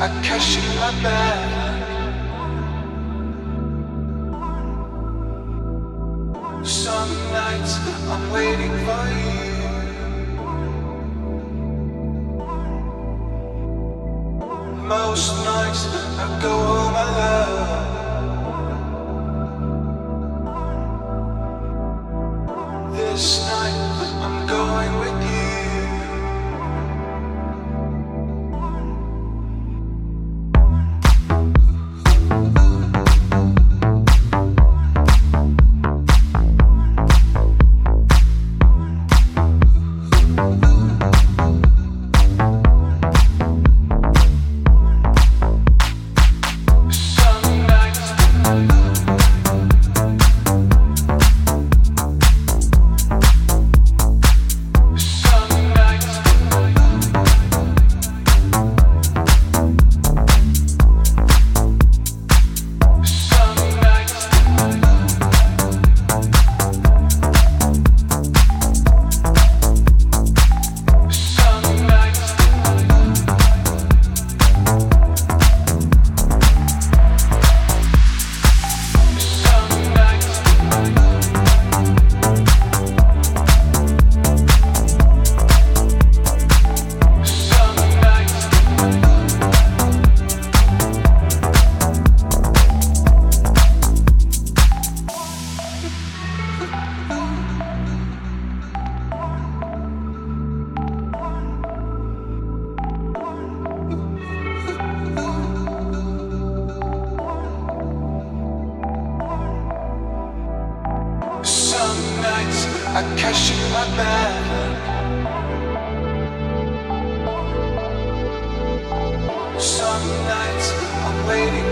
I you in my bag. Some nights I'm waiting for you. Most nights I go Some I catch you in my bag. Some nights I'm waiting